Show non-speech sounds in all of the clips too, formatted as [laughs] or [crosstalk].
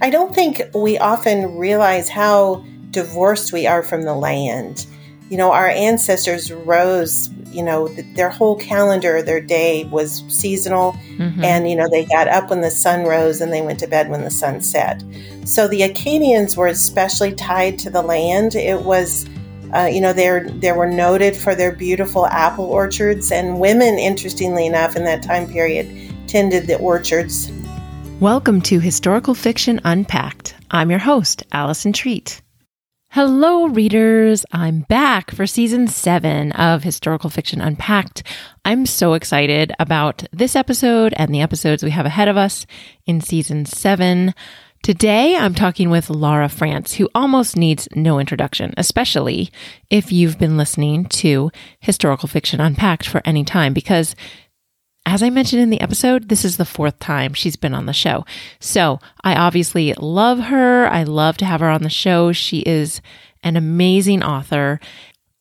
I don't think we often realize how divorced we are from the land. You know, our ancestors rose, you know, their whole calendar, their day was seasonal. Mm-hmm. And, you know, they got up when the sun rose and they went to bed when the sun set. So the Acadians were especially tied to the land. It was, uh, you know, they they were noted for their beautiful apple orchards, and women, interestingly enough, in that time period, tended the orchards. Welcome to Historical Fiction Unpacked. I'm your host, Allison Treat. Hello, readers. I'm back for season seven of Historical Fiction Unpacked. I'm so excited about this episode and the episodes we have ahead of us in season seven. Today, I'm talking with Laura Frantz, who almost needs no introduction, especially if you've been listening to Historical Fiction Unpacked for any time, because as I mentioned in the episode, this is the fourth time she's been on the show. So I obviously love her. I love to have her on the show. She is an amazing author.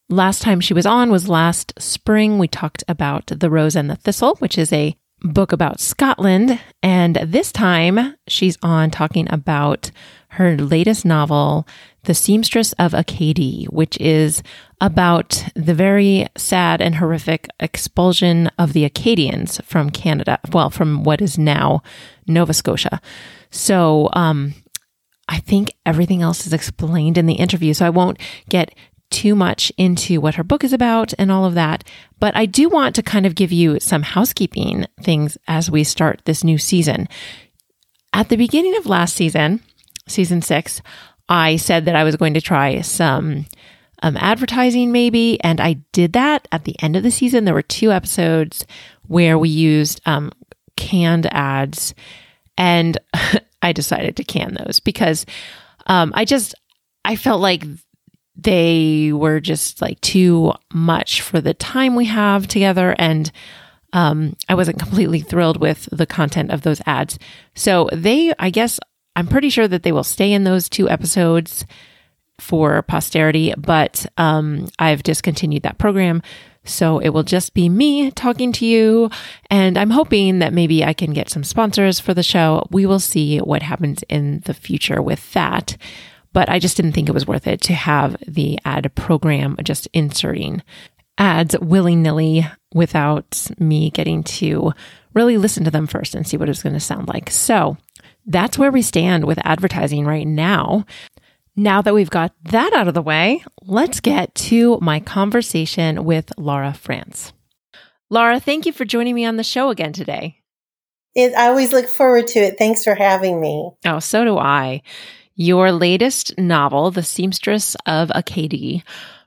Last time she was on was last spring. We talked about The Rose and the Thistle, which is a book about Scotland. And this time she's on talking about her latest novel, The Seamstress of Acadie, which is about the very sad and horrific expulsion of the Acadians from Canada, well, from what is now Nova Scotia. So, um, I think everything else is explained in the interview, so I won't get too much into what her book is about and all of that. But I do want to kind of give you some housekeeping things as we start this new season. At the beginning of last season, season six, I said that I was going to try some um, advertising, maybe. And I did that at the end of the season. There were two episodes where we used um, canned ads. And [laughs] I decided to can those because um, I just, I felt like they were just like too much for the time we have together. And um, I wasn't completely thrilled with the content of those ads. So they, I guess, I'm pretty sure that they will stay in those two episodes for posterity, but um, I've discontinued that program. So it will just be me talking to you. And I'm hoping that maybe I can get some sponsors for the show. We will see what happens in the future with that. But I just didn't think it was worth it to have the ad program just inserting ads willy nilly without me getting to really listen to them first and see what it's going to sound like. So that's where we stand with advertising right now. Now that we've got that out of the way, let's get to my conversation with Laura Frantz. Laura, thank you for joining me on the show again today. It, I always look forward to it. Thanks for having me. Oh, so do I. Your latest novel, The Seamstress of Acadie,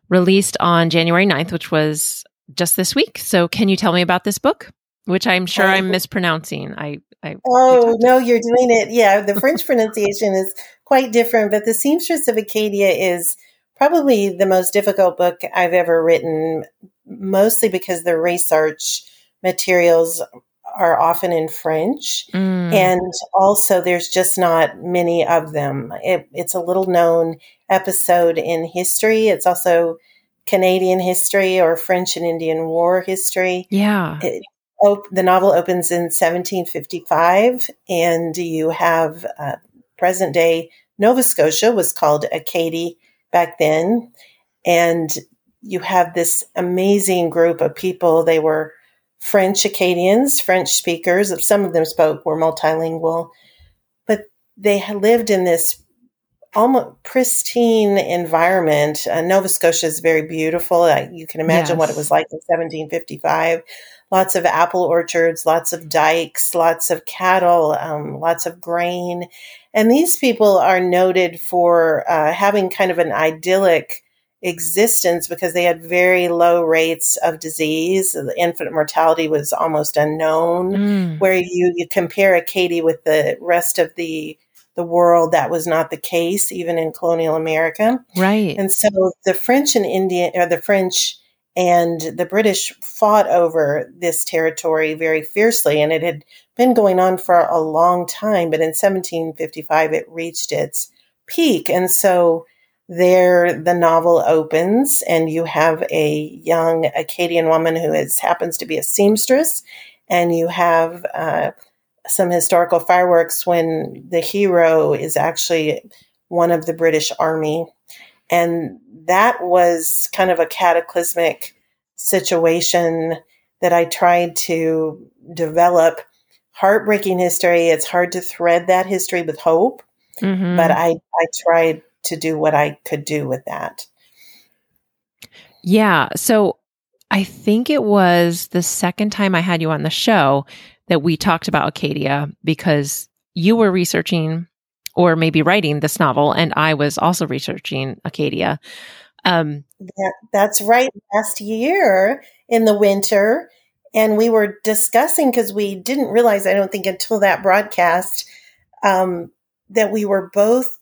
released on January 9th, which was just this week. So, can you tell me about this book? Which I'm sure I'm mispronouncing. I I, oh no, you're doing it. Yeah, the [laughs] French pronunciation is quite different, but the Seamstress of Acadia is probably the most difficult book I've ever written, mostly because the research materials are often in French, mm. and also there's just not many of them. It, it's a little known episode in history. It's also Canadian history or French and Indian War history. Yeah. It, op- the novel opens in 1755, and you have uh, present day Nova Scotia was called Acadie back then, and you have this amazing group of people. They were French Acadians, French speakers. Some of them spoke were multilingual, but they had lived in this almost pristine environment. Uh, Nova Scotia is very beautiful. Uh, you can imagine yes. what it was like in 1755 lots of apple orchards, lots of dikes, lots of cattle, um, lots of grain. And these people are noted for uh, having kind of an idyllic existence because they had very low rates of disease. The infant mortality was almost unknown. Mm. Where you, you compare Acadie with the rest of the the world, that was not the case, even in colonial America. Right. And so the French and Indian, or the French and the British fought over this territory very fiercely, and it had been going on for a long time. But in 1755, it reached its peak. And so there the novel opens, and you have a young Acadian woman who is, happens to be a seamstress, and you have uh, some historical fireworks when the hero is actually one of the British Army. And that was kind of a cataclysmic situation that I tried to develop. Heartbreaking history. It's hard to thread that history with hope, mm-hmm. but I, I tried to do what I could do with that. Yeah. So I think it was the second time I had you on the show that we talked about Acadia because you were researching or maybe writing this novel, and I was also researching Acadia. Um, that, that's right. Last year in the winter, and we were discussing because we didn't realize, I don't think, until that broadcast, um, that we were both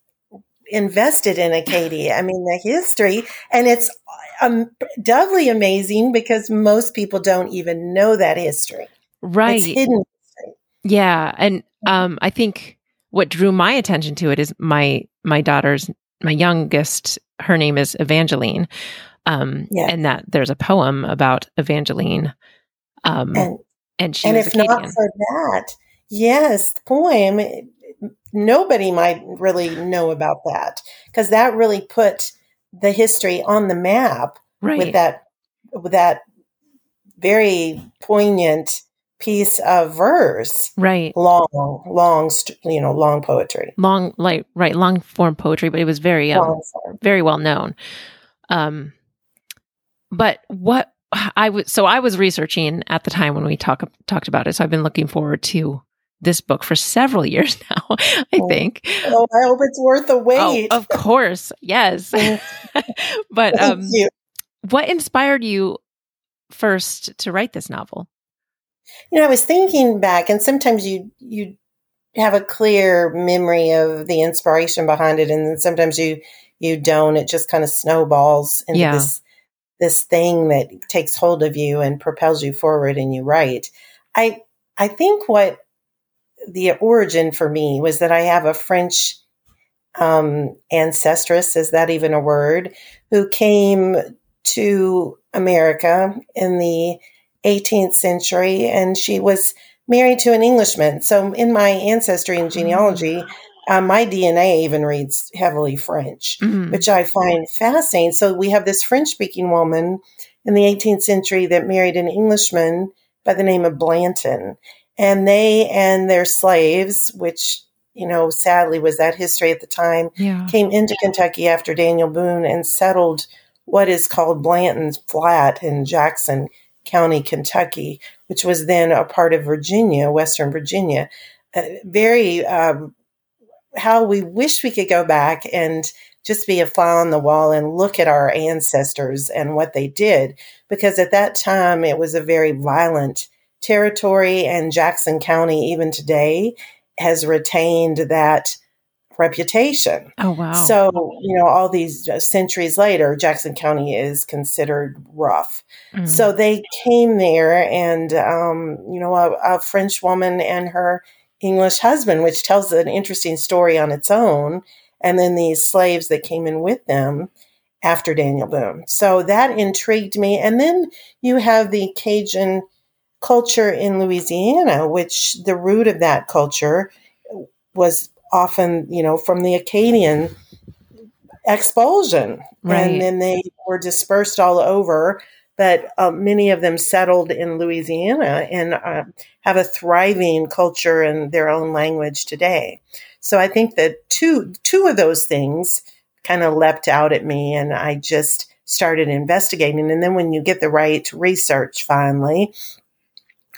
invested in Acadia. I mean, the history, and it's um, doubly amazing because most people don't even know that history. Right. It's hidden. Yeah, and um, I think what drew my attention to it is my my daughter's my youngest. Her name is Evangeline, um, yeah. and that there's a poem about Evangeline. Um, and, and and if Acadian. not for that, yes, the poem nobody might really know about that because that really put the history on the map right. with that with that very poignant piece of verse right long long you know long poetry long like right long form poetry but it was very um, very well known um but what i was so i was researching at the time when we talk talked about it so i've been looking forward to this book for several [laughs] years now, I oh, think. Oh, I hope it's worth the oh, wait. Oh, of course. Yes. [laughs] [laughs] but um, what inspired you first to write this novel? You know, I was thinking back and sometimes you you have a clear memory of the inspiration behind it and then sometimes you you don't. It just kind of snowballs into yeah. this this thing that takes hold of you and propels you forward and you write. I I think what the origin for me was that I have a French um, ancestress, is that even a word, who came to America in the 18th century and she was married to an Englishman. So in my ancestry and genealogy, uh, my DNA even reads heavily French, mm-hmm. which I find fascinating. So we have this French speaking woman in the 18th century that married an Englishman by the name of Blanton and they and their slaves, which you know sadly was that history at the time, yeah. came into Kentucky after Daniel Boone and settled what is called Blanton's Flat in Jackson County, Kentucky, which was then a part of Virginia, Western Virginia. Uh, very um, how we wish we could go back and just be a fly on the wall and look at our ancestors and what they did, because at that time it was a very violent territory and Jackson County, even today, has retained that reputation. Oh, wow. So, you know, all these uh, centuries later, Jackson County is considered rough. Mm-hmm. So they came there, and, um, you know, a, a, French woman and her English husband, which tells an interesting story on its own. And then these slaves that came in with them after Daniel Boone. So that intrigued me. And then you have the Cajun culture in Louisiana, which the root of that culture was often, you know, from the Acadian expulsion. Right. And then they were dispersed all over. But uh, many of them settled in Louisiana and uh, have a thriving culture and their own language today. So I think that two two of those things kind of leapt out at me, and I just started investigating. And then when you get the right research, finally,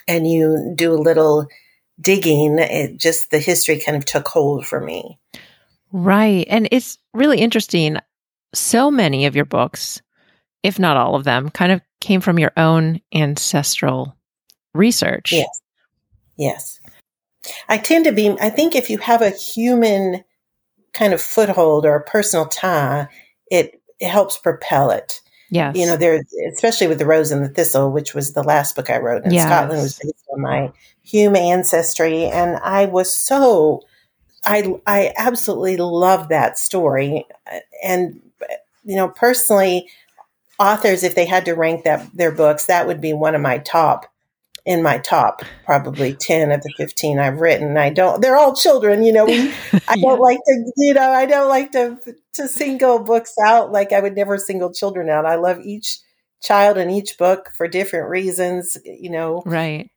and you do a little digging, it just the history kind of took hold for me. Right. And it's really interesting. So many of your books, if not all of them, kind of came from your own ancestral research. Yes. Yes. I tend to be, I think if you have a human kind of foothold or a personal tie, it, it helps propel it. Yes. You know, there, especially with The Rose and the Thistle, which was the last book I wrote in yes. Scotland, was based on my Hume ancestry. And I was so, I, I absolutely love that story. And, you know, personally, authors, if they had to rank that their books, that would be one of my top in my top probably 10 of the 15 I've written. I don't, they're all children, you know, we, [laughs] I don't like to, you know, I don't like to, to single books out. Like I would never single children out. I love each child in each book for different reasons, you know. Right.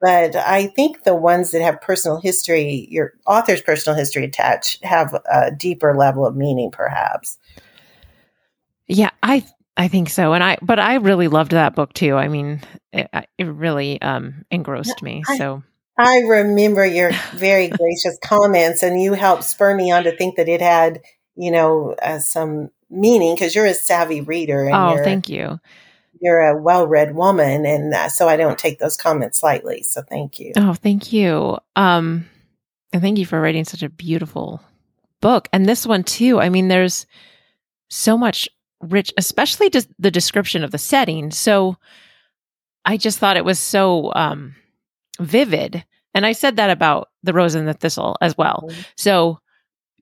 But I think the ones that have personal history, your author's personal history attached, have a deeper level of meaning, perhaps. Yeah, I I think so. And I, but I really loved that book too. I mean, it, it really um, engrossed me. So I remember your very gracious comments, and you helped spur me on to think that it had, you know, uh, some meaning because you're a savvy reader. And oh, thank you. You're a well-read woman, and uh, so I don't take those comments lightly. So thank you. Oh, thank you. Um, and thank you for writing such a beautiful book, and this one too. I mean, there's so much rich, especially just the description of the setting. So I just thought it was so um, vivid. And I said that about The Rose and the Thistle as well. Mm-hmm. So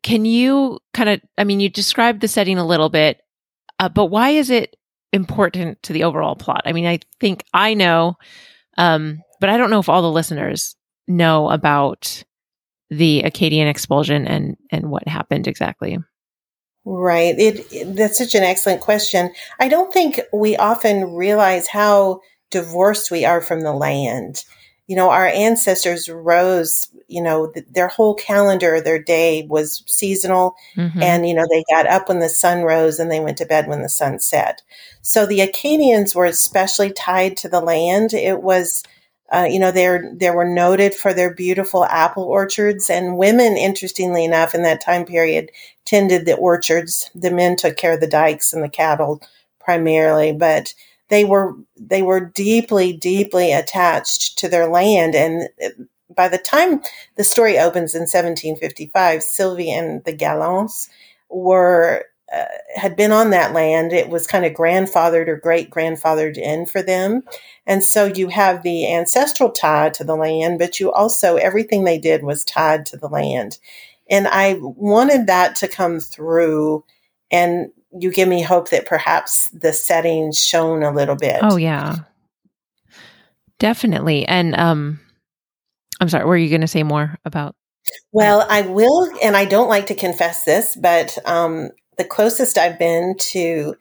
can you kind of, I mean, you described the setting a little bit, uh, but why is it important to the overall plot? I mean, I think I know, um, but I don't know if all the listeners know about the Acadian expulsion and and what happened exactly. Right. It, it, that's such an excellent question. I don't think we often realize how divorced we are from the land. You know, our ancestors rose, you know, th- their whole calendar, their day was seasonal. Mm-hmm. And, you know, they got up when the sun rose and they went to bed when the sun set. So the Acadians were especially tied to the land. It was, uh, you know, they're, they were noted for their beautiful apple orchards and women, interestingly enough, in that time period tended the orchards. The men took care of the dikes and the cattle primarily, but they were, they were deeply, deeply attached to their land. And by the time the story opens in 1755, Sylvie and the Galants were uh, had been on that land. It was kind of grandfathered or great grandfathered in for them. And so you have the ancestral tie to the land, but you also, everything they did was tied to the land. And I wanted that to come through. And you give me hope that perhaps the setting shone a little bit. Oh, yeah. Definitely. And um, I'm sorry, were you going to say more about? Well, I will, and I don't like to confess this, but um, the closest I've been to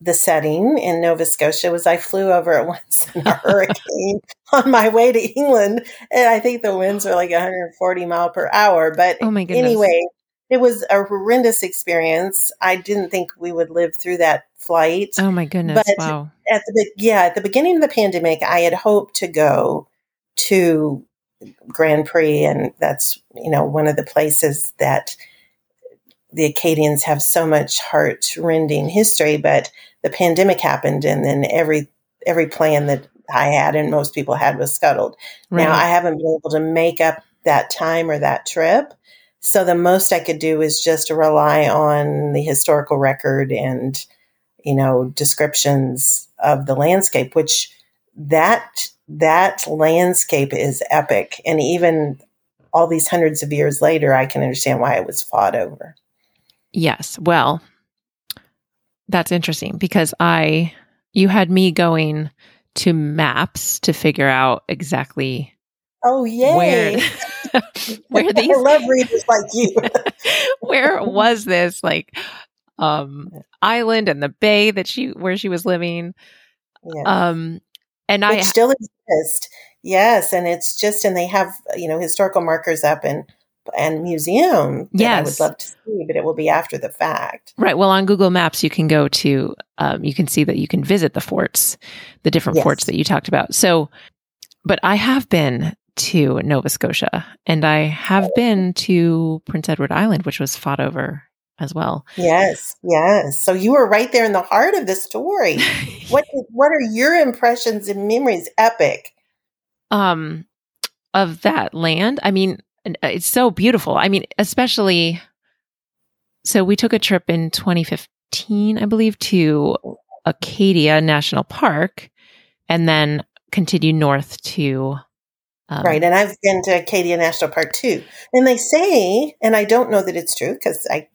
the setting in Nova Scotia was I flew over it [laughs] once in a [laughs] hurricane on my way to England, and I think the winds were like 140 mile per hour. But oh my goodness. anyway, it was a horrendous experience. I didn't think we would live through that flight. Oh my goodness! But wow. At the yeah, at the beginning of the pandemic, I had hoped to go to Grand Pré, and that's you know one of the places that the Acadians have so much heart rending history, but the pandemic happened and then every every plan that I had and most people had was scuttled. Right. Now I haven't been able to make up that time or that trip. So the most I could do is just rely on the historical record and you know descriptions of the landscape which that that landscape is epic and even all these hundreds of years later I can understand why it was fought over. Yes. Well, that's interesting because I, you had me going to maps to figure out exactly. Oh, yeah, Where, [laughs] where [laughs] these. I love readers like you. [laughs] where was this like um island and the bay that she, where she was living? Yeah. Um, and Which I still exist. Yes. And it's just, and they have, you know, historical markers up and and museum that yes. I would love to see, but it will be after the fact. Right. Well, on Google Maps, you can go to, um, you can see that you can visit the forts, the different yes. forts that you talked about. So, but I have been to Nova Scotia and I have been to Prince Edward Island, which was fought over as well. Yes, yes. So you were right there in the heart of the story. [laughs] what what are your impressions and memories? Epic. Um of that land. I mean, uh, it's so beautiful. I mean, especially so we took a trip in 2015, I believe, to Acadia National Park and then continued north to um, right. And I've been to Acadia National Park too. And they say, and I don't know that it's true because I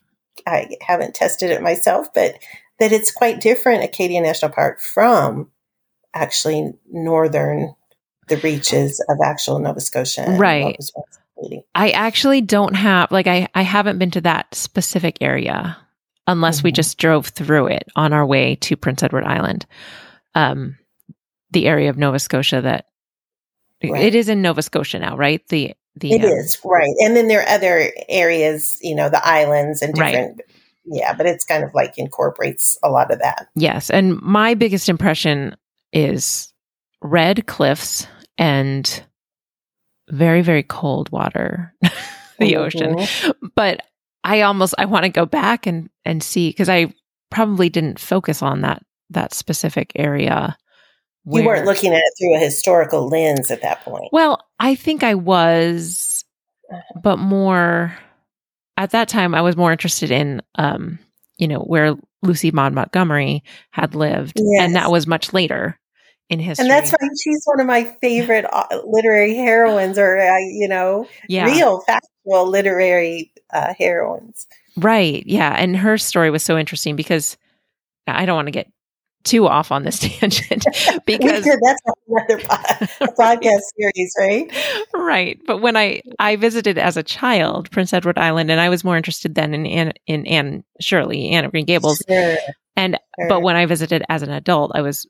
I haven't tested it myself, but that it's quite different Acadia National Park from actually northern the reaches of actual Nova Scotia. Right. what was I actually don't have like I I haven't been to that specific area unless we Mhm. just drove through it on our way to Prince Edward Island. Um the area of Nova Scotia that Right. it is in Nova Scotia now, right? The the It um, is right, and then there are other areas, you know, the islands and Right. different. Yeah, but it's kind of like incorporates a lot of that. Yes, and my biggest impression is red cliffs and very very cold water, [laughs] the ocean. Mhm. But I almost I want to go back and and see because I probably didn't focus on that that specific area. You weren't looking at it through a historical lens at that point. Well, I think I was, but more at that time. I was more interested in, um, you know, where Lucy Maud Montgomery had lived, Yes. and that was much later in history. And that's why she's one of my favorite uh, literary heroines, or uh, you know, yeah, real factual literary uh, heroines. right, yeah. And her story was so interesting because I don't want to get too off on this [laughs] tangent [laughs] because that's another po- [laughs] podcast series, right? right but when i i visited as a child prince edward island and i was more interested then in anne in anne shirley anne of green gables Sure, and sure. but when i visited as an adult i was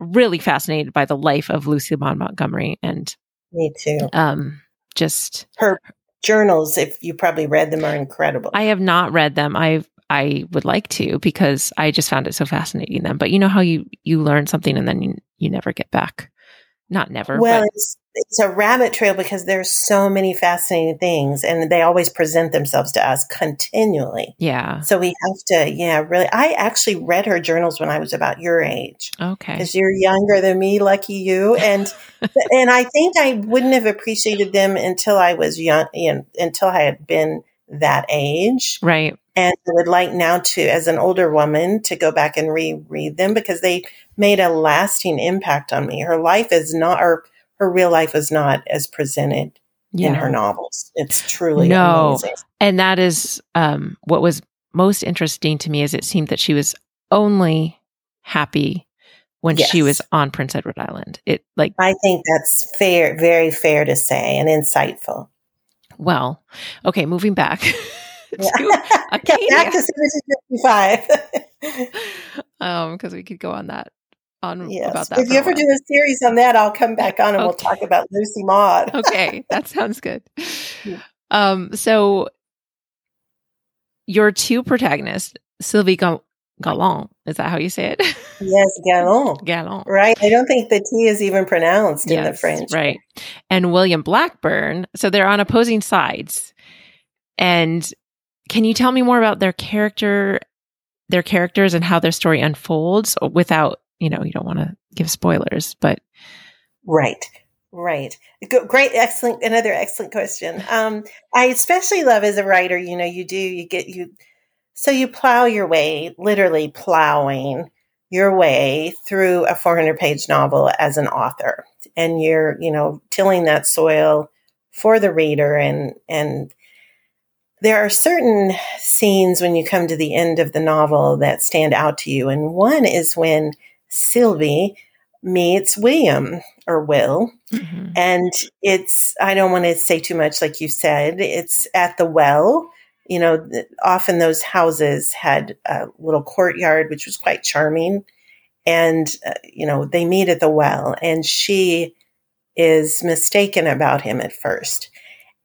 really fascinated by the life of lucy maud montgomery and me too. um just Her journals, if you probably read them, are incredible. i have not read them i've i would like to because i just found it so fascinating them but you know how you you learn something and then you, you never get back not never well, it's it's a rabbit trail because there's so many fascinating things, and they always present themselves to us continually. yeah So we have to, yeah, really. I actually read her journals when I was about your age. okay because you're younger than me lucky you and [laughs] and i think i wouldn't have appreciated them until i was young you know, until i had been that age right and i would like now to as an older woman to go back and reread them because they made a lasting impact on me her life is not or her real life is not as presented yeah in her novels. It's truly No. amazing. And that is um, what was most interesting to me is it seemed that she was only happy when she was on Prince Edward Island. It like i think that's fair very fair to say and insightful. Well, okay, moving back [laughs] to [laughs] Acadia. back to 1755 [laughs] um because we could go on that on Yes. about that. If you ever do a series on that, I'll come back on and we'll talk about Lucy Maud. [laughs] okay, that sounds good. Um, so your two protagonists, Sylvie Gal- Galant, is that how you say it? [laughs] yes, Galant. Galant. Right. I don't think the T is even pronounced in the French. Right. And William Blackburn. So they're on opposing sides. And can you tell me more about their character, their characters and how their story unfolds without, you know, you don't want to give spoilers, but Right. Right. Great. Excellent. Another excellent question. Um, I especially love as a writer, you know, you do, you get, you, so you plow your way, literally plowing your way through a 400 page novel as an author. And you're, you know, tilling that soil for the reader and, and, there are certain scenes when you come to the end of the novel that stand out to you. And one is when Sylvie meets William or Will. And it's, I don't want to say too much, like you said, it's at the well. You know, often those houses had a little courtyard, which was quite charming. And, uh, you know, they meet at the well, and she is mistaken about him at first.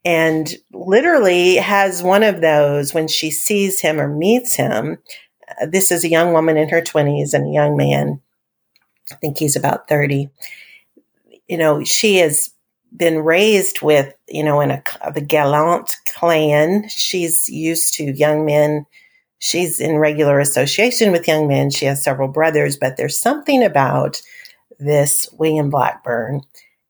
And literally has one of those when she sees him or meets him. Uh, this is a young woman in her 20s and a young man, I think he's about 30 you know, she has been raised with, you know, in a the Galant clan. She's used to young men. She's in regular association with young men. She has several brothers, but there's something about this William Blackburn.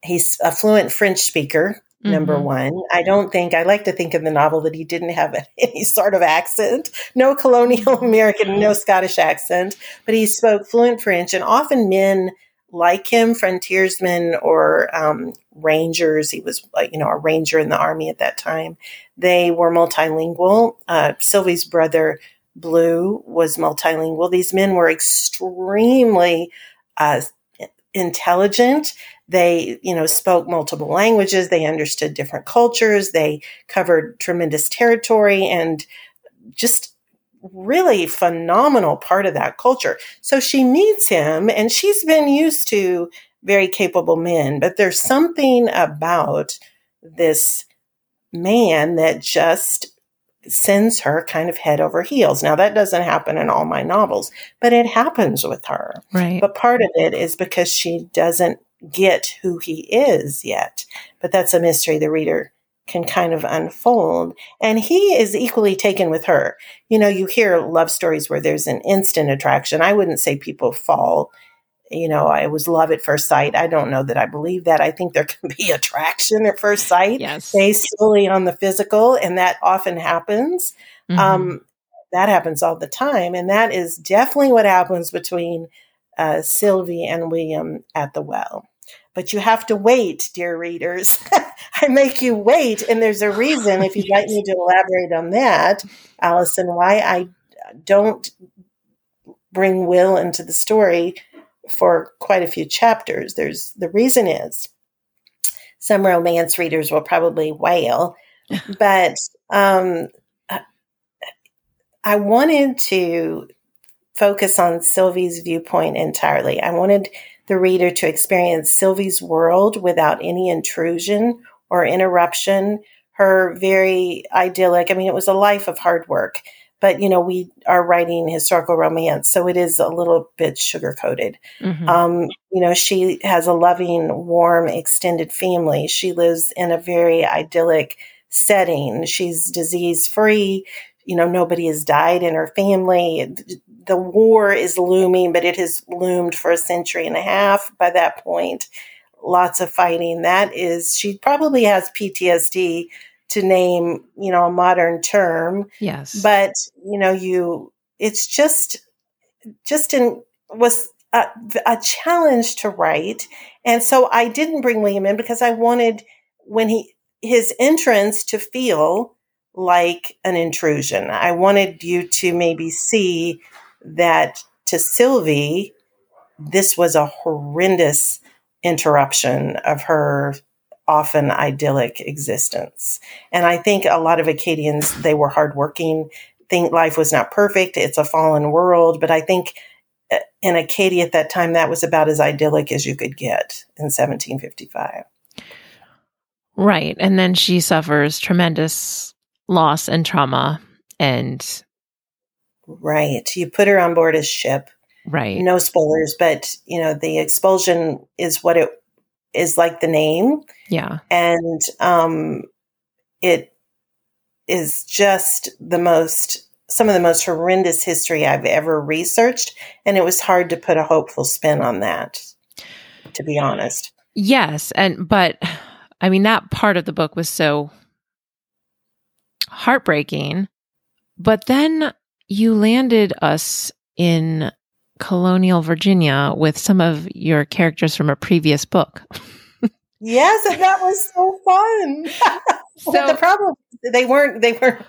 He's a fluent French speaker, number Mhm. one. I don't think, I like to think in the novel that he didn't have [laughs] any sort of accent, no colonial [laughs] American, no Scottish accent, but he spoke fluent French. And often men like him, frontiersmen or um, rangers, he was, uh, you know, a ranger in the army at that time, they were multilingual. Uh, Sylvie's brother, Blue, was multilingual. These men were extremely uh, intelligent. They, you know, spoke multiple languages. They understood different cultures. They covered tremendous territory and just really phenomenal part of that culture. So she meets him and she's been used to very capable men, but there's something about this man that just sends her kind of head over heels. Now that doesn't happen in all my novels, but it happens with her. Right. But part of it is because she doesn't get who he is yet. But that's a mystery the reader can kind of unfold. And he is equally taken with her. You know, you hear love stories where there's an instant attraction. I wouldn't say people fall you know, I was love at first sight. I don't know that I believe that. I think there [laughs] can be attraction at first sight, yes. based solely on the physical, and that often happens. Mm-hmm. Um, that happens all the time, and that is definitely what happens between uh, Sylvie and William at the well. But you have to wait, dear readers. [laughs] I make you wait, and there's a reason. If you'd like me [laughs] to elaborate on that, Allison, why I don't bring Will into the story for quite a few chapters. There's the reason is some romance readers will probably wail, [laughs] but um, I wanted to focus on Sylvie's viewpoint entirely. I wanted the reader to experience Sylvie's world without any intrusion or interruption. Her very idyllic, I mean, it was a life of hard work but you know we are writing historical romance so it is a little bit sugar coated mm-hmm. um, you know she has a loving warm extended family. She lives in a very idyllic setting. She's disease free you know nobody has died in her family. The war is looming but it has loomed for a century and a half by that point. Lots of fighting. That is she probably has ptsd to name, you know, a modern term. Yes. But, you know, you, it's just, just in, was a, a challenge to write. And so I didn't bring William in because I wanted when he, his entrance to feel like an intrusion. I wanted you to maybe see that to Sylvie, this was a horrendous interruption of her often idyllic existence. And I think a lot of Acadians, they were hardworking, think life was not perfect. It's a fallen world. But I think uh, in Acadia at that time, that was about as idyllic as you could get in 1755. Right. And then she suffers tremendous loss and trauma. And right. You put her on board a ship. Right. No spoilers, but you know, the expulsion is what it is like the name. Yeah. And um, it is just the most, some of the most horrendous history I've ever researched. And it was hard to put a hopeful spin on that, to be honest. Yes. And, but I mean, that part of the book was so heartbreaking. But then you landed us in colonial Virginia with some of your characters from a previous book. yes, and that was so fun. [laughs] so the problem they weren't they were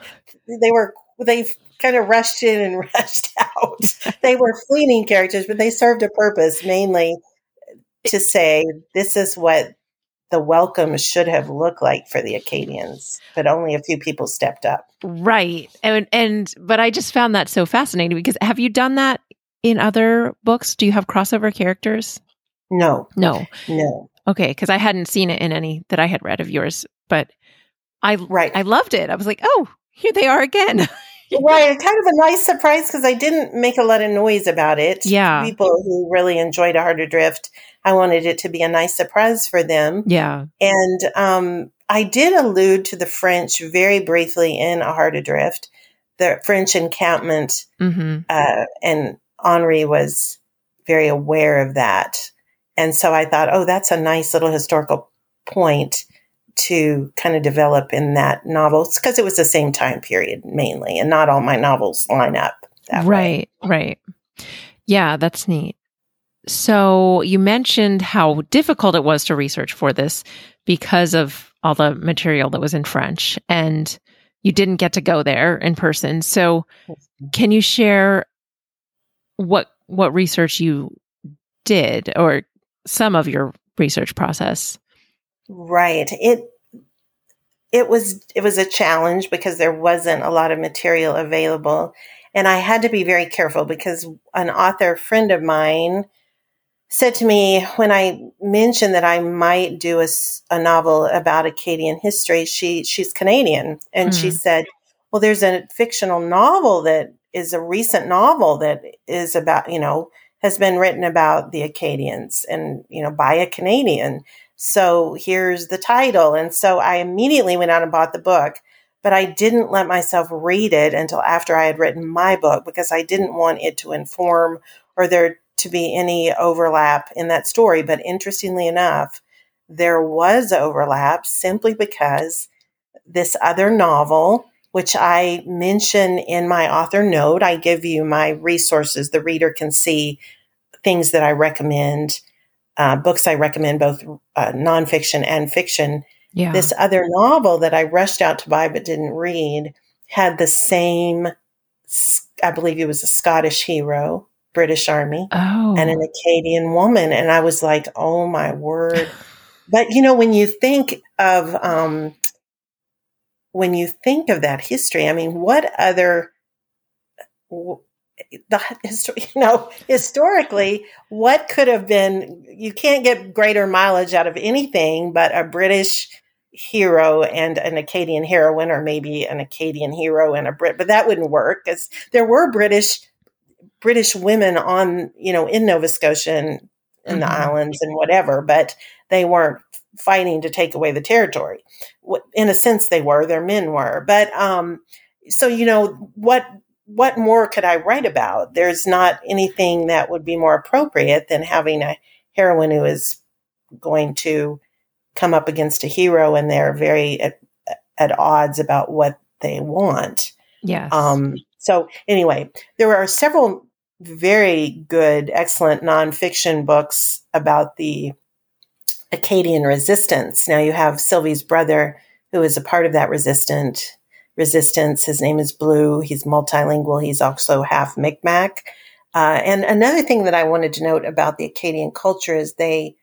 they were they kind of rushed in and [laughs] rushed out. they were fleeting characters, but they served a purpose mainly to say this is what the welcome should have looked like for the Acadians, but only a few people stepped up. Right. And and but I just found that so fascinating because have you done that in other books? Do you have crossover characters? No. No. No. Okay, because I hadn't seen it in any that I had read of yours, but I right. I loved it. I was like, oh, here they are again. [laughs] right, kind of a nice surprise because I didn't make a lot of noise about it. Yeah, people who really enjoyed A Heart Adrift, I wanted it to be a nice surprise for them. Yeah, and um, I did allude to the French very briefly in A Heart Adrift, the French encampment, mm-hmm. uh, and Henri was very aware of that. And so I thought, oh, that's a nice little historical point to kind of develop in that novel because it was the same time period mainly, and not all my novels line up. right, way. right. Yeah, that's neat. So you mentioned how difficult it was to research for this because of all the material that was in French and you didn't get to go there in person. So can you share what what research you did or some of your research process. Right. It it was it was a challenge because there wasn't a lot of material available and I had to be very careful because an author friend of mine said to me when I mentioned that I might do a, a novel about Acadian history, she she's Canadian, and mm. she said, "Well, there's a fictional novel that is a recent novel that is about you know has been written about the Acadians and you know by a Canadian." So here's the title, and so I immediately went out and bought the book but I didn't let myself read it until after I had written my book because I didn't want it to inform or there to be any overlap in that story. But interestingly enough, there was overlap simply because this other novel, which I mention in my author note, I give you my resources. The reader can see things that I recommend, uh, books I recommend, both uh, nonfiction and fiction yeah. This other novel that I rushed out to buy but didn't read had the same, I believe it was a Scottish hero, British Army, oh. and an Acadian woman. And I was like, oh my word. [sighs] but you know, when you think of, um, when you think of that history, I mean, what other the history, [laughs] you know, historically, what could have been, you can't get greater mileage out of anything but a British hero and an Acadian heroine, or maybe an Acadian hero and a Brit, but that wouldn't work because there were British British women on, you know, in Nova Scotia and in mm-hmm. the islands and whatever, but they weren't fighting to take away the territory. In a sense, they were. Their men were, but um, so you know what what more could I write about? There's not anything that would be more appropriate than having a heroine who is going to come up against a hero and they're very at, at odds about what they want. Yes. Um, so anyway, there are several very good, excellent nonfiction books about the Acadian resistance. Now you have Sylvie's brother, who is a part of that resistant resistance. His name is Blue. He's multilingual. He's also half Micmac. Uh, and another thing that I wanted to note about the Acadian culture is they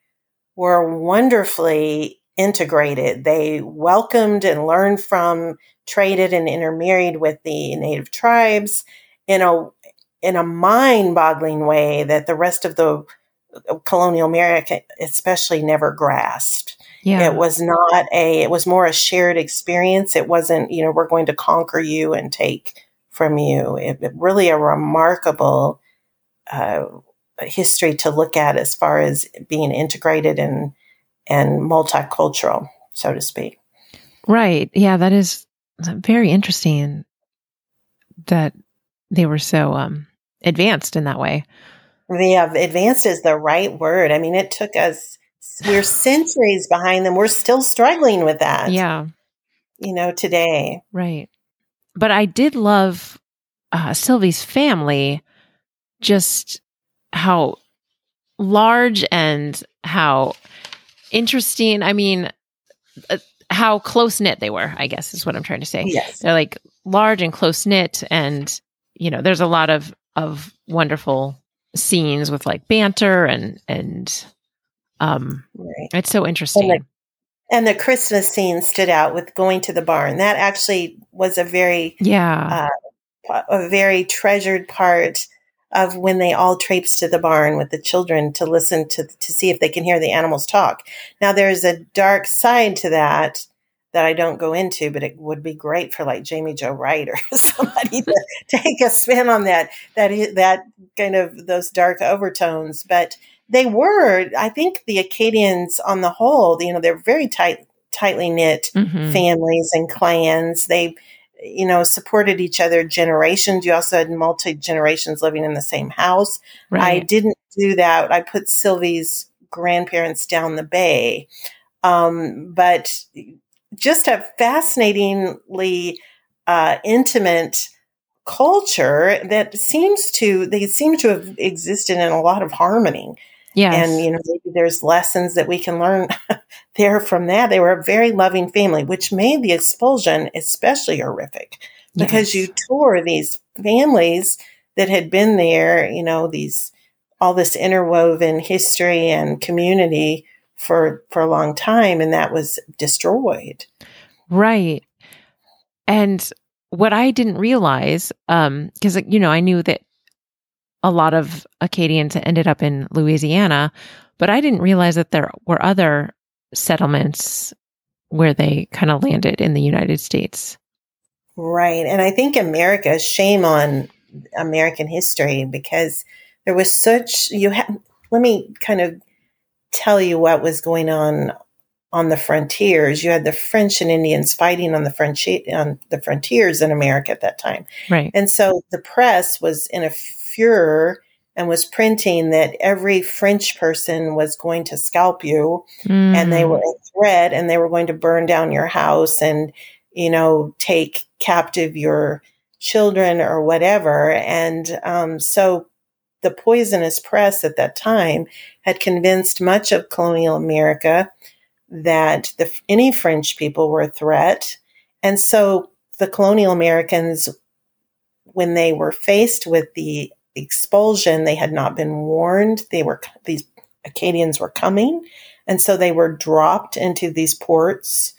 were wonderfully integrated. They welcomed and learned from, traded and intermarried with the native tribes in a in a mind-boggling way that the rest of the colonial America especially never grasped. Yeah. It was not a, it was more a shared experience. It wasn't, you know, we're going to conquer you and take from you. It, it really a remarkable uh, history to look at as far as being integrated and, and multicultural, so to speak. Right. Yeah, that is very interesting that they were so um, advanced in that way. Yeah, advanced is the right word. I mean, it took us we're [sighs] centuries behind them. We're still struggling with that. Yeah. You know, today. Right. But I did love uh, Sylvie's family, just how large and how interesting. I mean, uh, how close knit they were, I guess is what I'm trying to say. Yes. They're like large and close knit. And, you know, there's a lot of, of wonderful scenes with like banter and, and um, right. It's so interesting. And the, and the, Christmas scene stood out with going to the barn. That actually was a very yeah uh, a very treasured part of when they all traipse to the barn with the children to listen to to see if they can hear the animals talk. Now there's a dark side to that that I don't go into, but it would be great for like Jaime Jo Wright or [laughs] somebody to take a spin on that that that kind of those dark overtones. But they were, I think the Acadians on the whole, you know, they're very tight, tightly knit mm-hmm. families and clans. They, you know, supported each other generations. You also had multi generations living in the same house. Right. I didn't do that. I put Sylvie's grandparents down the bay. Um, but just a fascinatingly uh, intimate culture that seems to they seem to have existed in a lot of harmony Yes. And, you know, maybe there's lessons that we can learn [laughs] there from that. They were a very loving family, which made the expulsion especially horrific because yes. you tore these families that had been there, you know, these all this interwoven history and community for for a long time and that was destroyed. Right. And what i didn't realize um because you know i knew that a lot of acadians ended up in louisiana but i didn't realize that there were other settlements where they kind of landed in the united states. Right. And i think america shame on american history because there was such you have let me kind of tell you what was going on on the frontiers. You had the French and Indians fighting on the frontier on the frontiers in America at that time. Right. And so the press was in a furor and was printing that every French person was going to scalp you mm. and they were a threat and they were going to burn down your house and you know take captive your children or whatever. And um, so the poisonous press at that time had convinced much of colonial America that the, any French people were a threat. And so the colonial Americans, when they were faced with the expulsion, they had not been warned. They were, these Acadians were coming. And so they were dropped into these ports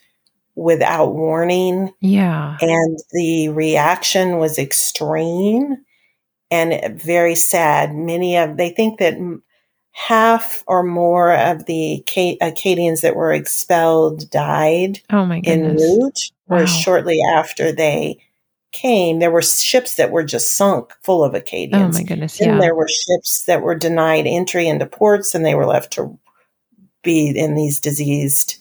without warning. Yeah. And the reaction was extreme and very sad. Many of, they think that half or more of the Acadians that were expelled died oh my goodness. en route wow. or shortly after they came. There were ships that were just sunk full of oh Acadians. Oh my goodness. And yeah. there were ships that were denied entry into ports and they were left to be in these diseased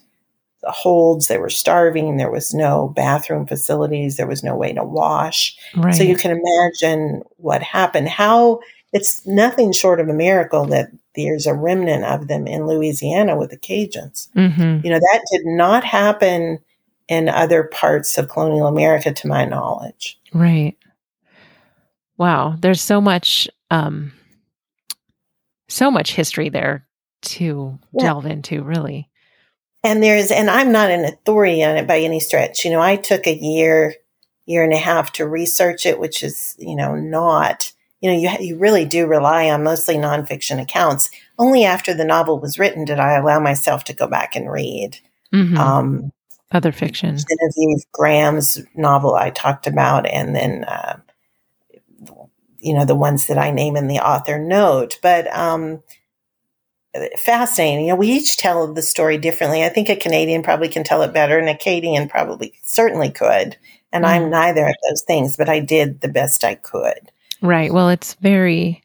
holds. They were starving. There was no bathroom facilities. There was no way to wash. Right. So you can imagine what happened. How it's nothing short of a miracle that there's a remnant of them in Louisiana with the Cajuns. Mm-hmm. You know, that did not happen in other parts of colonial America, to my knowledge. Right. Wow. There's so much, um, so much history there to yeah. delve into, really. And there's, and I'm not an authority on it by any stretch. You know, I took a year, year and a half to research it, which is, you know, not, you know, you, you really do rely on mostly nonfiction accounts. Only after the novel was written did I allow myself to go back and read. Mm-hmm. Um, Other fiction. Genevieve Graham's novel I talked about, and then, uh, you know, the ones that I name in the author note. But, um, fascinating. You know, we each tell the story differently. I think a Canadian probably can tell it better, and a Acadian probably certainly could. And mm. I'm neither of those things, but I did the best I could. Right. Well, it's very,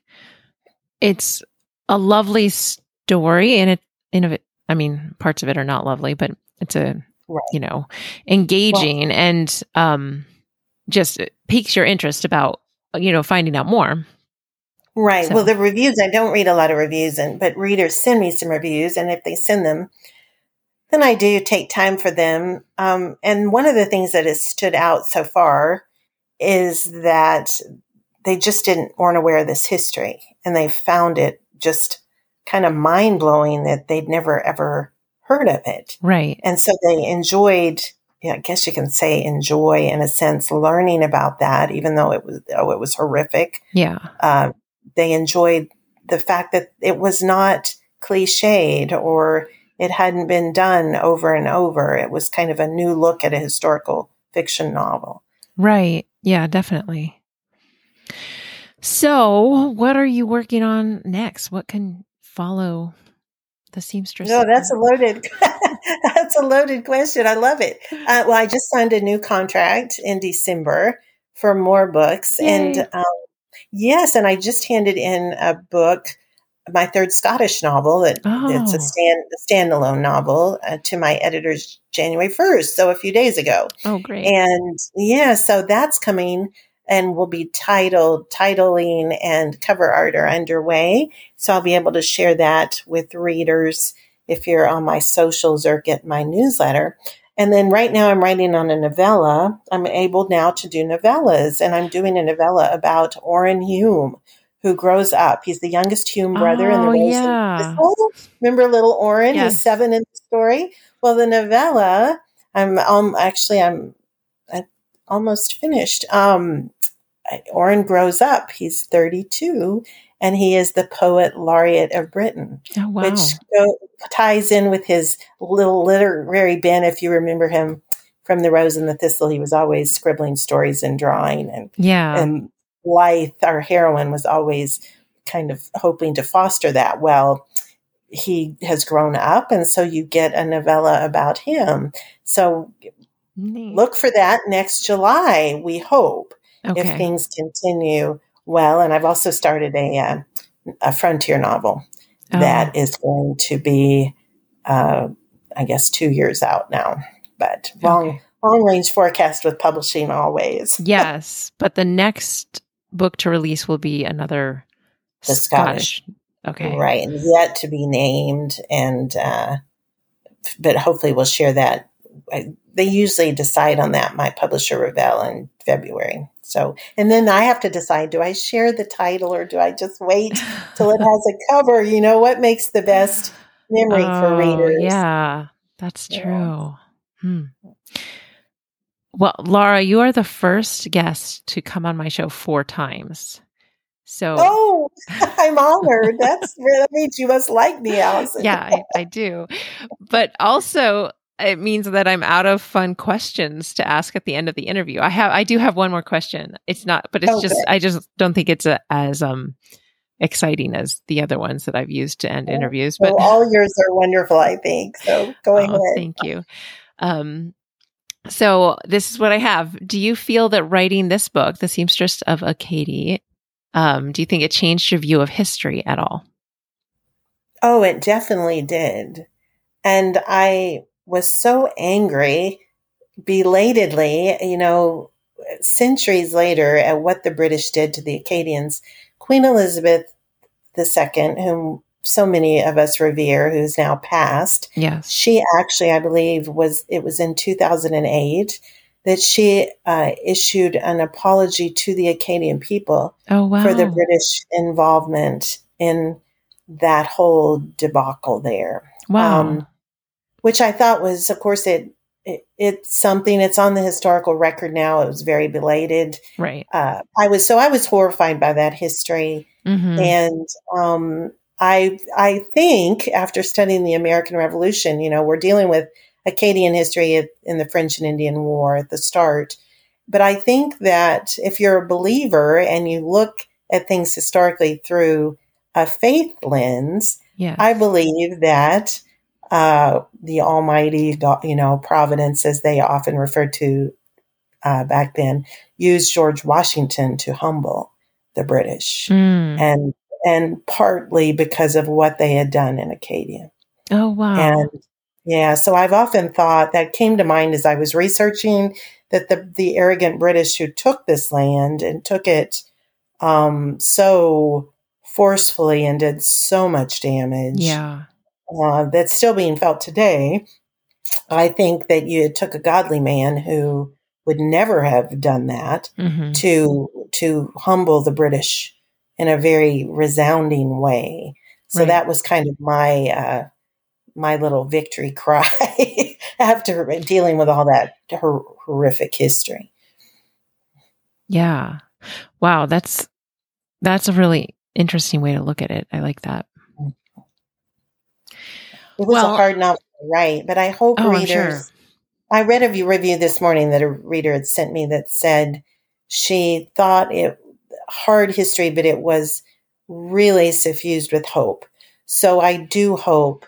it's a lovely story, and it, in of it, I mean, parts of it are not lovely, but it's a, right. you know, engaging well, and um, just piques your interest about, you know, finding out more. Right. So. Well, the reviews, I don't read a lot of reviews, and but readers send me some reviews, and if they send them, then I do take time for them. Um, and one of the things that has stood out so far is that they just didn't weren't aware of this history, and they found it just kind of mind blowing that they'd never ever heard of it. Right. And so they enjoyed. Yeah, I guess you can say enjoy in a sense learning about that, even though it was oh it was horrific. Yeah. Uh, they enjoyed the fact that it was not cliched or it hadn't been done over and over. It was kind of a new look at a historical fiction novel. Right. Yeah, definitely. So, what are you working on next? What can follow the seamstress? No, that's a loaded. [laughs] that's a loaded question. I love it. Uh, well, I just signed a new contract in December for more books, Yay. and um, Yes, and I just handed in a book, my third Scottish novel. That oh. it's a oh. stand a standalone novel uh, to my editors January first, so a few days ago. Oh, great! And yeah, so that's coming and will be titled, titling, and cover art are underway. So I'll be able to share that with readers if you're on my socials or get my newsletter. And then right now I'm writing on a novella. I'm able now to do novellas and I'm doing a novella about Orrin Hume, who grows up. He's the youngest Hume brother oh, in the Rose yeah. Remember little Orrin? Yes. He's seven in the story. Well, the novella, I'm um, actually, I'm, I'm almost finished. Um, Orrin grows up. He's 32 and he is the poet laureate of Britain, Oh, wow. which go, ties in with his little literary bent. If you remember him from The Rose and the Thistle, he was always scribbling stories and drawing, and yeah. and Blythe, our heroine, was always kind of hoping to foster that. Well, he has grown up, and so you get a novella about him. So Neat. look for that next July. We hope okay. if things continue well. And I've also started a uh, a frontier novel Oh, that is going to be, uh, I guess, two years out now. But long okay. long range forecast with publishing always. [laughs] yes, but the next book to release will be another The Scottish. Okay. Right, and yet to be named, and uh, but hopefully we'll share that. I, they usually decide on that. My publisher Revell, in February. So, and then I have to decide: do I share the title or do I just wait till it has a cover? You know what makes the best memory for Oh, readers? Yeah, that's Yeah. true. Hmm. Well, Laura, you are the first guest to come on my show four times. So, Oh, [laughs] I'm honored. That's that means you must like me, Allison. yeah, I, I do. But also, it means that I'm out of fun questions to ask at the end of the interview. I have, I do have one more question. It's not, but it's Oh, just. I just don't think it's a, as um exciting as the other ones that I've used to end Oh, interviews. But Well, all yours are wonderful. I think so. Go Oh, ahead. thank you. Um, so this is what I have. Do you feel that writing this book, The Seamstress of Acadie, um, do you think it changed your view of history at all? Oh, it definitely did. And I was so angry, belatedly, you know, centuries later at what the British did to the Acadians. Queen Elizabeth II, whom so many of us revere, who's now passed, Yes. she actually, I believe, was it was in 2008 that she uh, issued an apology to the Acadian people Oh wow. for the British involvement in that whole debacle there, wow. um, which I thought was, of course, it, it it's something. It's on the historical record now. It was very belated. right. Uh, I was so I was horrified by that history, hmm and um, I I think after studying the American Revolution, you know, we're dealing with Acadian history in the French and Indian War at the start. But I think that if you're a believer and you look at things historically through a faith lens, Yes. I believe that uh, the Almighty, God, you know, Providence, as they often referred to uh, back then, used George Washington to humble the British, Mm. and and partly because of what they had done in Acadia. Oh wow. And yeah, so I've often thought that came to mind as I was researching that the the arrogant British who took this land and took it um, so forcefully and did so much damage yeah. Uh, that's still being felt today. I think that you took a godly man who would never have done that hmm to to humble the British in a very resounding way. So Right. that was kind of my uh, my little victory [laughs] cry after dealing with all that hor- horrific history. Yeah. Wow. That's that's a really interesting way to look at it. I like that. It was Well- a hard novel to write, but I hope Oh, readers. sure. I read a review this morning that a reader had sent me that said she thought it hard history, but it was really suffused with hope. So I do hope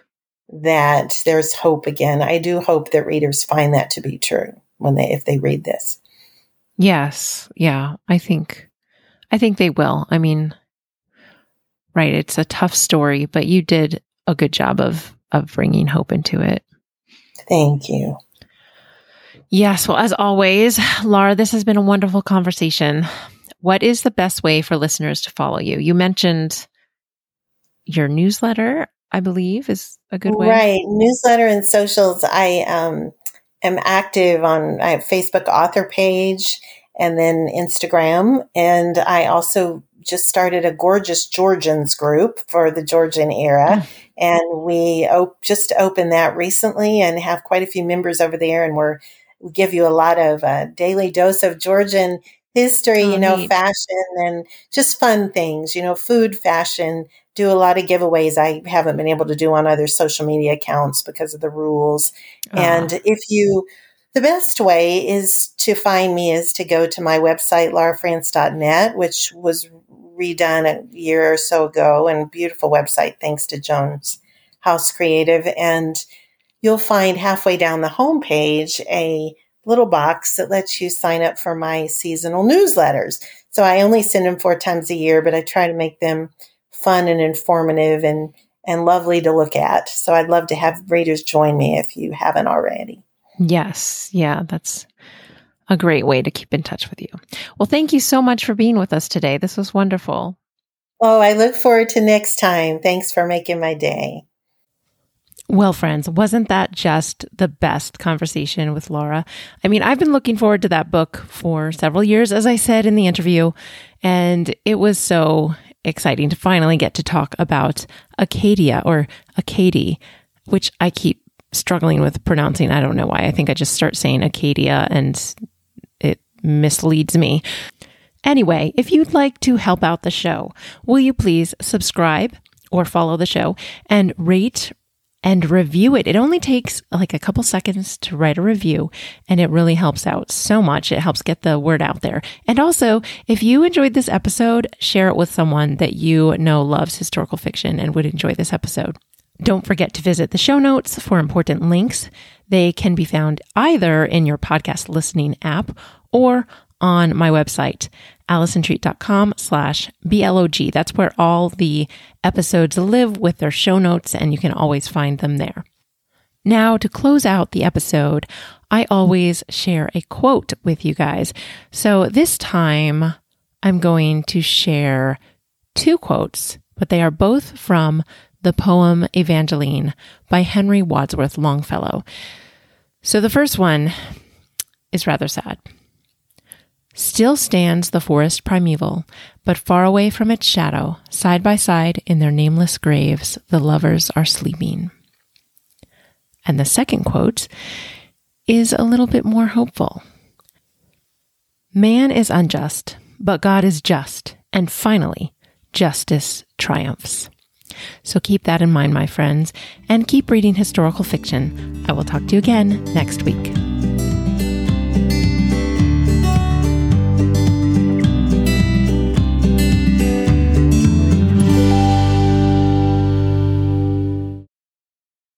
that there's hope again. I do hope that readers find that to be true when they if they read this. Yes. Yeah. I think I think they will. I mean, right, it's a tough story, but you did a good job of of bringing hope into it. Thank you. Yes, well as always, Laura, this has been a wonderful conversation. What is the best way for listeners to follow you? You mentioned your newsletter, I believe, is a good way. Right. Newsletter and socials. I um, am active on I have Facebook author page and then Instagram. And I also just started a gorgeous Georgians group for the Georgian era. And we op- just opened that recently and have quite a few members over there. And we're, we give you a lot of uh, daily dose of Georgian history, Oh, you know, neat. fashion and just fun things, you know, food, fashion, do a lot of giveaways I haven't been able to do on other social media accounts because of the rules. And Ah, if you, the best way is to find me is to go to my website, laurafrantz.net, which was redone a year or so ago and beautiful website thanks to Jones House Creative. And you'll find halfway down the homepage a little box that lets you sign up for my seasonal newsletters. So I only send them four times a year, but I try to make them fun and informative and, and lovely to look at. So I'd love to have readers join me if you haven't already. yes. Yeah, that's a great way to keep in touch with you. Well, thank you so much for being with us today. This was wonderful. Oh, I look forward to next time. Thanks for making my day. Well, friends, wasn't that just the best conversation with Laura? I mean, I've been looking forward to that book for several years, as I said in the interview, and it was so exciting to finally get to talk about Acadia or Acadie, which I keep struggling with pronouncing. I don't know why. I think I just start saying Acadia and it misleads me. Anyway, if you'd like to help out the show, will you please subscribe or follow the show and rate and review it. It only takes like a couple seconds to write a review and it really helps out so much. It helps get the word out there. And also, if you enjoyed this episode, share it with someone that you know loves historical fiction and would enjoy this episode. Don't forget to visit the show notes for important links. They can be found either in your podcast listening app or on my website, allisontreat.com slash blog. That's where all the episodes live with their show notes, and you can always find them there. Now, to close out the episode, I always share a quote with you guys. So this time, I'm going to share two quotes, but they are both from the poem Evangeline by Henry Wadsworth Longfellow. So the first one is rather sad. Still stands the forest primeval, but far away from its shadow, side by side in their nameless graves, the lovers are sleeping. And the second quote is a little bit more hopeful. Man is unjust, but God is just, and finally, justice triumphs. So keep that in mind, my friends, and keep reading historical fiction. I will talk to you again next week.